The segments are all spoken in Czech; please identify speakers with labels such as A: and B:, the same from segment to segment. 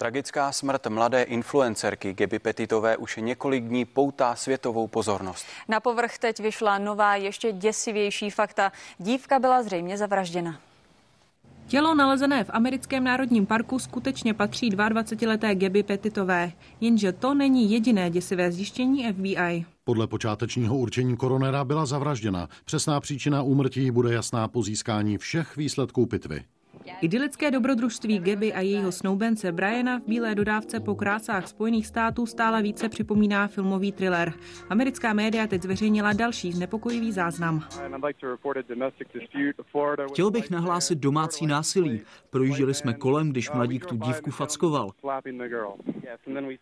A: Tragická smrt mladé influencerky Gaby Petitové už několik dní poutá světovou pozornost.
B: Na povrch teď vyšla nová, ještě děsivější fakta. Dívka byla zřejmě zavražděna.
C: Tělo nalezené v americkém národním parku skutečně patří 22-leté Gaby Petitové, jenže to není jediné děsivé zjištění FBI.
D: Podle počátečního určení koronera byla zavražděna. Přesná příčina úmrtí bude jasná po získání všech výsledků pitvy.
C: Idylické dobrodružství Geby a jejího snoubence Briana v bílé dodávce po krásách Spojených států stále více připomíná filmový thriller. Americká média teď zveřejnila další znepokojivý záznam.
E: Chtěl bych nahlásit domácí násilí. Projížděli jsme kolem, když mladík tu dívku fackoval.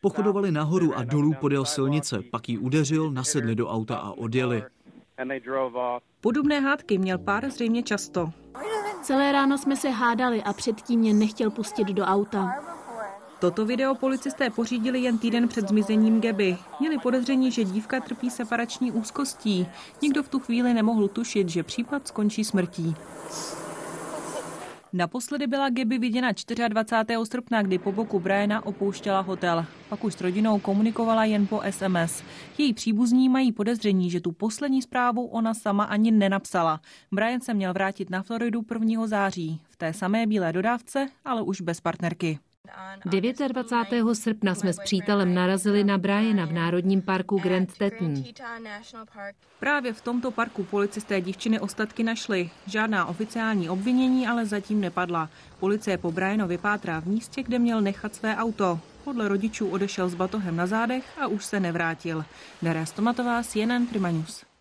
E: Pochodovali nahoru a dolů podél silnice, pak ji udeřil, nasedli do auta a odjeli.
C: Podobné hádky měl pár zřejmě často.
F: Celé ráno jsme se hádali a předtím mě nechtěl pustit do auta.
C: Toto video policisté pořídili jen týden před zmizením Geby. Měli podezření, že dívka trpí separační úzkostí. Nikdo v tu chvíli nemohl tušit, že případ skončí smrtí. Naposledy byla Gaby viděna 24. srpna, kdy po boku Briana opouštěla hotel. Pak už s rodinou komunikovala jen po SMS. Její příbuzní mají podezření, že tu poslední zprávu ona sama ani nenapsala. Brian se měl vrátit na Floridu 1. září. V té samé bílé dodávce, ale už bez partnerky.
F: 29. srpna jsme s přítelem narazili na Briana v Národním parku Grand Teton.
C: Právě v tomto parku policisté dívčiny ostatky našli. Žádná oficiální obvinění ale zatím nepadla. Policie po Brianovi pátrá v místě, kde měl nechat své auto. Podle rodičů odešel s batohem na zádech a už se nevrátil. Daria Stomatová, CNN Prima News.